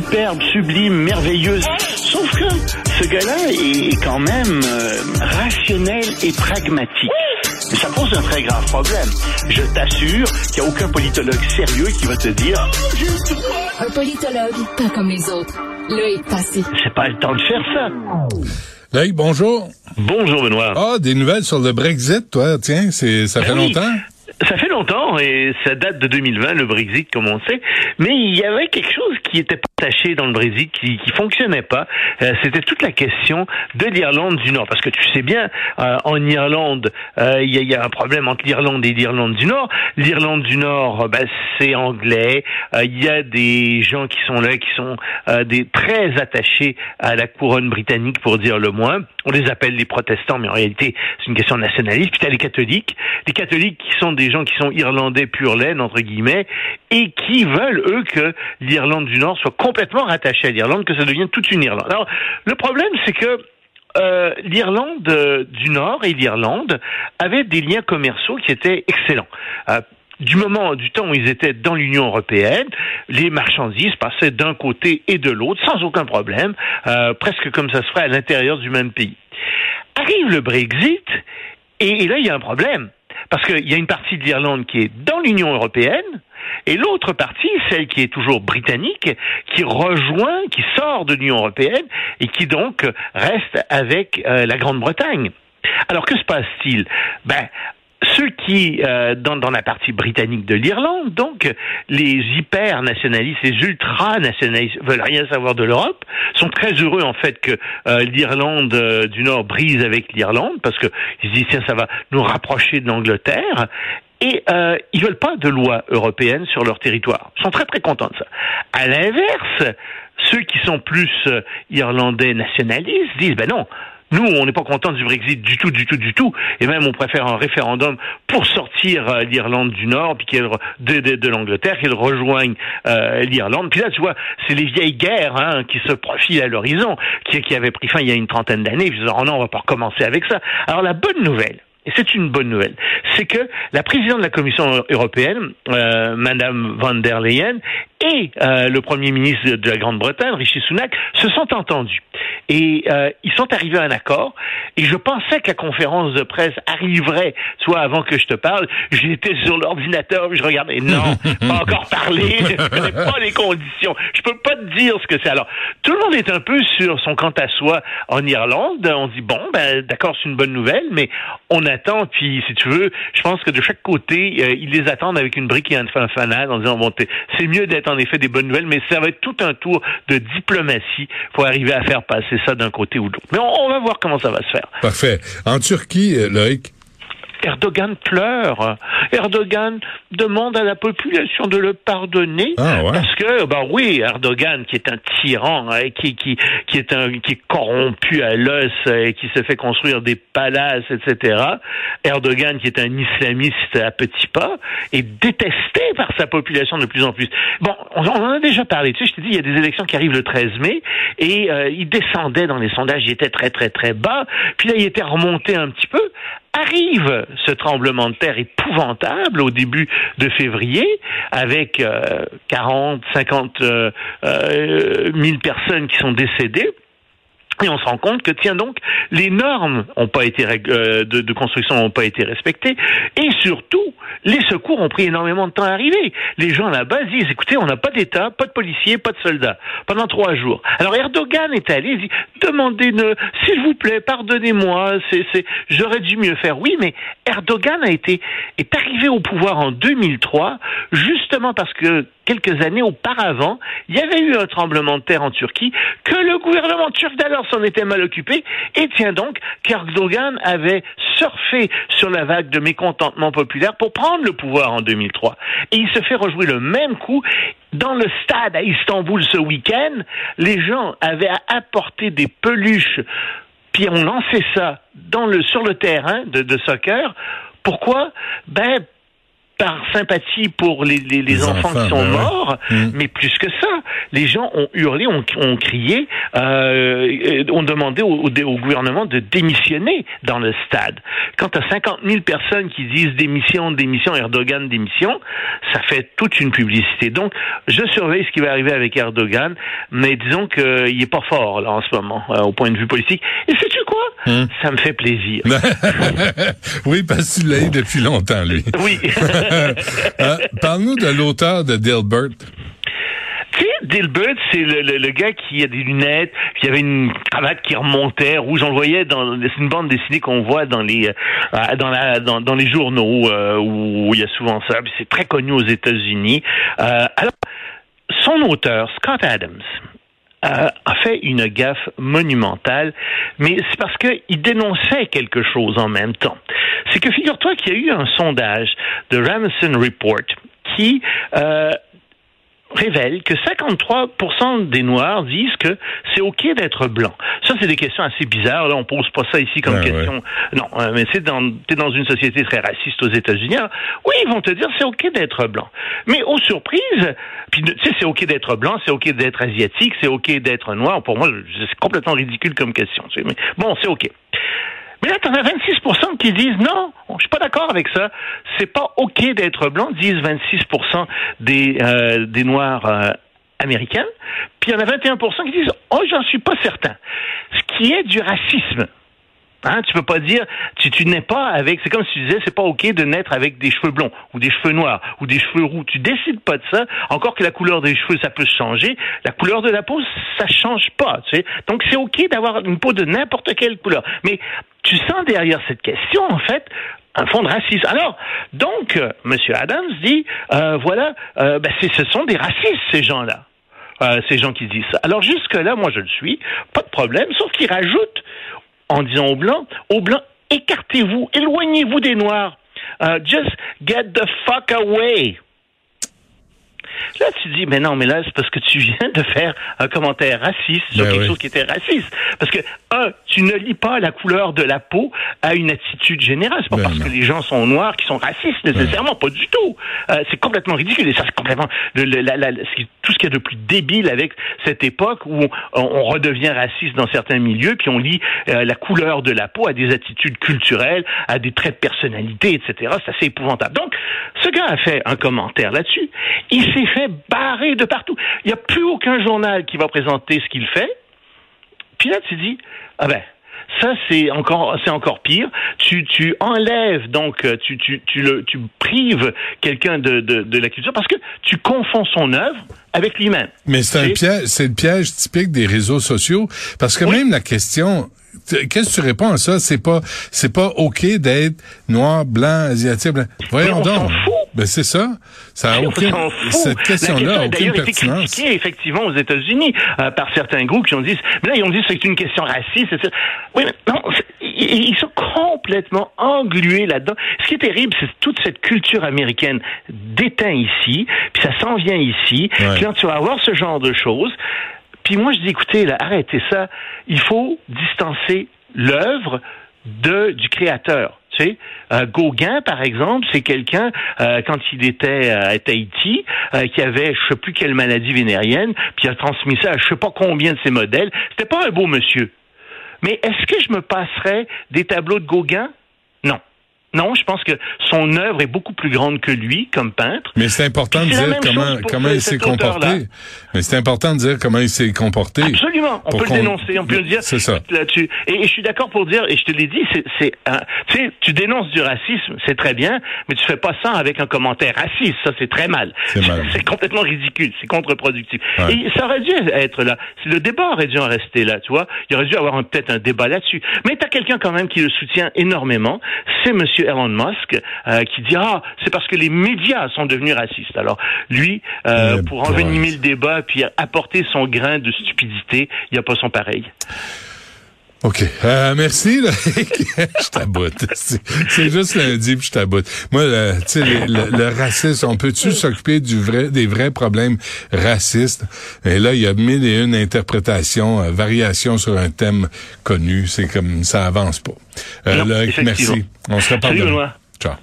superbe, sublime, merveilleuse. Sauf que ce gars-là est quand même euh, rationnel et pragmatique. Ça pose un très grave problème. Je t'assure qu'il n'y a aucun politologue sérieux qui va te dire Un politologue, pas comme les autres. Loïc Passy. c'est pas le temps de faire ça. Loïc, bonjour. Bonjour Benoît. Ah, des nouvelles sur le Brexit, toi, tiens, c'est ça fait Ben oui. longtemps? Ça fait longtemps et ça date de 2020, le Brexit, comme on sait. Mais il y avait quelque chose qui était partaché dans le Brexit, qui, qui fonctionnait pas. Euh, C'était toute la question de l'Irlande du Nord. Parce que tu sais bien, euh, en Irlande, euh, il y, a, il y a un problème entre l'Irlande et l'Irlande du Nord. L'Irlande du Nord, euh, ben, c'est anglais. Euh, Il y a des gens qui sont là, qui sont euh, des très attachés à la couronne britannique, pour dire le moins. On les appelle les protestants, mais en réalité, c'est une question nationaliste. Puis t'as les catholiques. Les catholiques qui sont des gens qui sont irlandais pur laine, entre guillemets, et qui veulent, eux, que l'Irlande du Nord soit complètement rattachée à l'Irlande, que ça devienne toute une Irlande. Alors, le problème, c'est que euh, l'Irlande euh, du Nord et l'Irlande avaient des liens commerciaux qui étaient excellents. Euh, du moment, du temps où ils étaient dans l'Union européenne, les marchandises passaient d'un côté et de l'autre sans aucun problème, presque comme ça se ferait à l'intérieur du même pays. Arrive le Brexit, et, et là, il y a un problème. Parce qu'il y a une partie de l'Irlande qui est dans l'Union européenne, et l'autre partie, celle qui est toujours britannique, qui rejoint, qui sort de l'Union européenne, et qui donc reste avec euh, la Grande-Bretagne. Alors que se passe-t-il? Ben, ceux qui, euh, dans, dans la partie britannique de l'Irlande, donc les hyper-nationalistes, les ultra-nationalistes veulent rien savoir de l'Europe, sont très heureux en fait que euh, l'Irlande euh, du Nord brise avec l'Irlande, parce que ils se disent tiens ça va nous rapprocher de l'Angleterre, et euh, ils veulent pas de loi européenne sur leur territoire. Ils sont très très contents de ça. À l'inverse, ceux qui sont plus euh, irlandais nationalistes disent ben non. Nous, on n'est pas content du Brexit du tout, du tout, du tout, et même on préfère un référendum pour sortir euh, l'Irlande du Nord, puis qu'elle de, l'Angleterre, qu'elle rejoigne euh, l'Irlande. Puis là, tu vois, c'est les vieilles guerres hein, qui se profilent à l'horizon, qui, qui avaient pris fin il y a une trentaine d'années. Puis oh non, on va pas recommencer avec ça. Alors la bonne nouvelle, et c'est une bonne nouvelle, c'est que la présidente de la Commission européenne, euh, Madame van der Leyen, et euh, le Premier ministre de la Grande-Bretagne, Rishi Sunak, se sont entendus. Et euh, ils sont arrivés à un accord. Et je pensais que la conférence de presse arriverait, soit avant que je te parle. J'étais sur l'ordinateur, je regardais. Non, pas encore parlé. Je connais pas les conditions. Je peux pas te dire ce que c'est. Alors, tout le monde est un peu sur son quant à soi en Irlande. On dit bon, ben d'accord, c'est une bonne nouvelle, mais on attend. Puis, si tu veux, je pense que de chaque côté, euh, ils les attendent avec une brique et un fanfannade en disant bon, c'est mieux d'être en effet des bonnes nouvelles, mais ça va être tout un tour de diplomatie pour arriver à faire passer ça d'un côté ou de l'autre. Mais on, on va voir comment ça va se faire. Parfait. En Turquie, euh, Loïc, Erdogan pleure. Erdogan demande à la population de le pardonner Ah, ouais. parce que bah oui, Erdogan qui est un tyran, hein, qui qui qui est un qui est corrompu à l'os euh, et qui se fait construire des palaces, etc. Erdogan qui est un islamiste à petits pas est détesté par sa population de plus en plus. Bon, on, on en a déjà parlé. Tu sais, je t'ai dit, il y a des élections qui arrivent le 13 mai et euh, il descendait dans les sondages, il était très très très bas. Puis là, il était remonté un petit peu arrive ce tremblement de terre épouvantable au début de février avec euh, 40, 50 euh, euh, 000 personnes qui sont décédées. Et on se rend compte que, tiens donc, les normes ont pas été euh, de construction n'ont pas été respectées, et surtout, les secours ont pris énormément de temps à arriver. Les gens là-bas disent, écoutez, on n'a pas d'État, pas de policiers, pas de soldats, pendant trois jours. Alors Erdogan est allé, il dit, demandez-ne, s'il vous plaît, pardonnez-moi, j'aurais dû mieux faire. Oui, mais Erdogan a été, est arrivé au pouvoir en 2003, justement parce que quelques années auparavant, il y avait eu un tremblement de terre en Turquie, que le gouvernement turc d'alors s'en était mal occupé, et tiens donc qu'Erdogan avait surfé sur la vague de mécontentement populaire pour prendre le pouvoir en 2003. Et il se fait rejouer le même coup. Dans le stade à Istanbul ce week-end, les gens avaient apporté des peluches, puis on lançait ça sur le terrain de, de soccer. Pourquoi? Ben par sympathie pour les, les, les, enfants, qui sont ben ouais. morts, Mm. mais plus que ça, les gens ont hurlé, ont, ont crié, euh, ont demandé au, au, au gouvernement de démissionner dans le stade. Quand tu as 50 000 personnes qui disent démission, démission, Erdogan, démission, ça fait toute une publicité. Donc, je surveille ce qui va arriver avec Erdogan, mais disons qu'il est pas fort là en ce moment, euh, au point de vue politique. Et quoi? Mm. Ça me fait plaisir. oui, parce que tu l'as eu depuis longtemps, lui. Oui. Euh, Parle-nous de l'auteur de Dilbert. Tu sais, Dilbert, c'est le, le, le, gars qui a des lunettes, qui avait une cravate qui remontait, rouge. On le voyait dans c'est une bande dessinée qu'on voit dans les euh, dans la dans, dans les journaux euh, où il y a souvent ça. C'est très connu aux États-Unis. Euh, alors, son auteur, Scott Adams, a fait une gaffe monumentale, mais c'est parce qu'il dénonçait quelque chose en même temps. C'est que figure-toi qu'il y a eu un sondage de Ramsden Report qui euh, révèle que 53% des Noirs disent que c'est OK d'être blanc. Ça, c'est des questions assez bizarres. Là, on pose pas ça ici comme ouais, question. Ouais. Non, euh, mais c'est dans, t'es dans une société très raciste aux États-Unis. Oui, ils vont te dire c'est OK d'être blanc. Mais aux surprises, puis tu sais, c'est OK d'être blanc, c'est OK d'être asiatique, c'est OK d'être noir. Pour moi, c'est complètement ridicule comme question. Tu sais. Mais bon, c'est OK. Mais là, tu en as 26% qui disent non, je suis pas d'accord avec ça. C'est pas OK d'être blanc, disent 26 des, euh, des Noirs euh, américains. Puis il y en a 21% qui disent oh, j'en suis pas certain. Ce qui est du racisme. Hein, tu peux pas dire, tu, tu n'es pas avec, c'est comme si tu disais, c'est pas ok de naître avec des cheveux blonds, ou des cheveux noirs, ou des cheveux roux. Tu décides pas de ça, encore que la couleur des cheveux, ça peut changer. La couleur de la peau, ça change pas, tu sais. Donc c'est ok d'avoir une peau de n'importe quelle couleur. Mais tu sens derrière cette question, en fait, un fond de racisme. Alors, donc, euh, M. Adams dit, euh, voilà, euh, ben, ce sont des racistes, ces gens-là. Euh, ces gens qui disent ça. Alors jusque-là, moi je le suis, pas de problème, sauf qu'il rajoute en disant aux Blancs, aux Blancs, écartez-vous, éloignez-vous des Noirs. Uh, just get the fuck away. Là, tu dis, mais non, mais là, c'est parce que tu viens de faire un commentaire raciste sur ben quelque oui. chose qui était raciste. Parce que, un, tu ne lis pas la couleur de la peau à une attitude générale. C'est pas ben parce non. que les gens sont noirs qu'ils sont racistes, nécessairement. Pas du tout. Euh, c'est complètement ridicule. Et ça, c'est complètement le, le, la, la, tout ce qu'il y a de plus débile avec cette époque où on, on redevient raciste dans certains milieux, puis on lit euh, la couleur de la peau à des attitudes culturelles, à des traits de personnalité, etc. C'est assez épouvantable. Donc, ce gars a fait un commentaire là-dessus. Il s'est fait barrer de partout. Il n'y a plus aucun journal qui va présenter ce qu'il fait. Puis là, tu dis, ah ben, ça c'est encore c'est encore pire. Tu tu enlèves donc tu tu tu le tu prives quelqu'un de, de de la culture parce que tu confonds son œuvre avec lui-même. Mais c'est un piège, c'est le piège typique des réseaux sociaux parce que Oui. même la question Qu'est-ce que tu réponds à ça? C'est pas, c'est pas OK d'être noir, blanc, asiatique, blanc. Voyons on s'en donc. fout. Ben, c'est ça. Ça a On aucun, s'en fout. cette question-là question aucune d'ailleurs été critiquée effectivement aux États-Unis euh, par certains groupes qui ont dit, mais là ils ont dit que c'est une question raciste. etc. Oui, mais non, ils sont complètement englués là-dedans. Ce qui est terrible, c'est toute cette culture américaine déteint ici, puis ça s'en vient ici. Ouais. Puis quand tu vas avoir ce genre de choses, puis moi je dis écoutez là, arrêtez ça. Il faut distancer l'œuvre de du créateur. Tu sais, euh, Gauguin, par exemple, c'est quelqu'un euh, quand il était euh, à Tahiti, qui avait je sais plus quelle maladie vénérienne, puis a transmis ça à je sais pas combien de ses modèles. C'était pas un beau monsieur. Mais est-ce que je me passerais des tableaux de Gauguin? Non, je pense que son œuvre est beaucoup plus grande que lui comme peintre. Mais c'est important de dire comment, il s'est comporté. Mais c'est important de dire comment il s'est comporté. Absolument, on peut le dénoncer, on peut le dire C'est ça. là-dessus. Et, et je suis d'accord pour dire, et je te l'ai dit, c'est, tu sais, tu dénonces du racisme, c'est très bien, mais tu fais pas ça avec un commentaire raciste, ça c'est très mal. C'est mal. C'est complètement ridicule, c'est contre-productif. Ouais. Et ça aurait dû être là. Le débat aurait dû en rester là, tu vois, il aurait dû avoir peut-être un débat là-dessus. Mais tu as quelqu'un quand même qui le soutient énormément, c'est Monsieur Elon Musk, euh, qui dit ah, c'est parce que les médias sont devenus racistes. Alors lui, euh, Eh pour envenimer le débat puis apporter son grain de stupidité, il n'y a pas son pareil. OK. Euh, merci, je t'aboute. C'est juste lundi, puis je t'aboute. Moi, le, tu sais, le, le- racisme, on peut-tu s'occuper du vrai, des vrais problèmes racistes? Et là, il y a mille et une interprétations, euh, variations sur un thème connu. C'est comme, ça avance pas. Euh, Non, Loïc, merci. On se reparle Salut, demain. Ciao.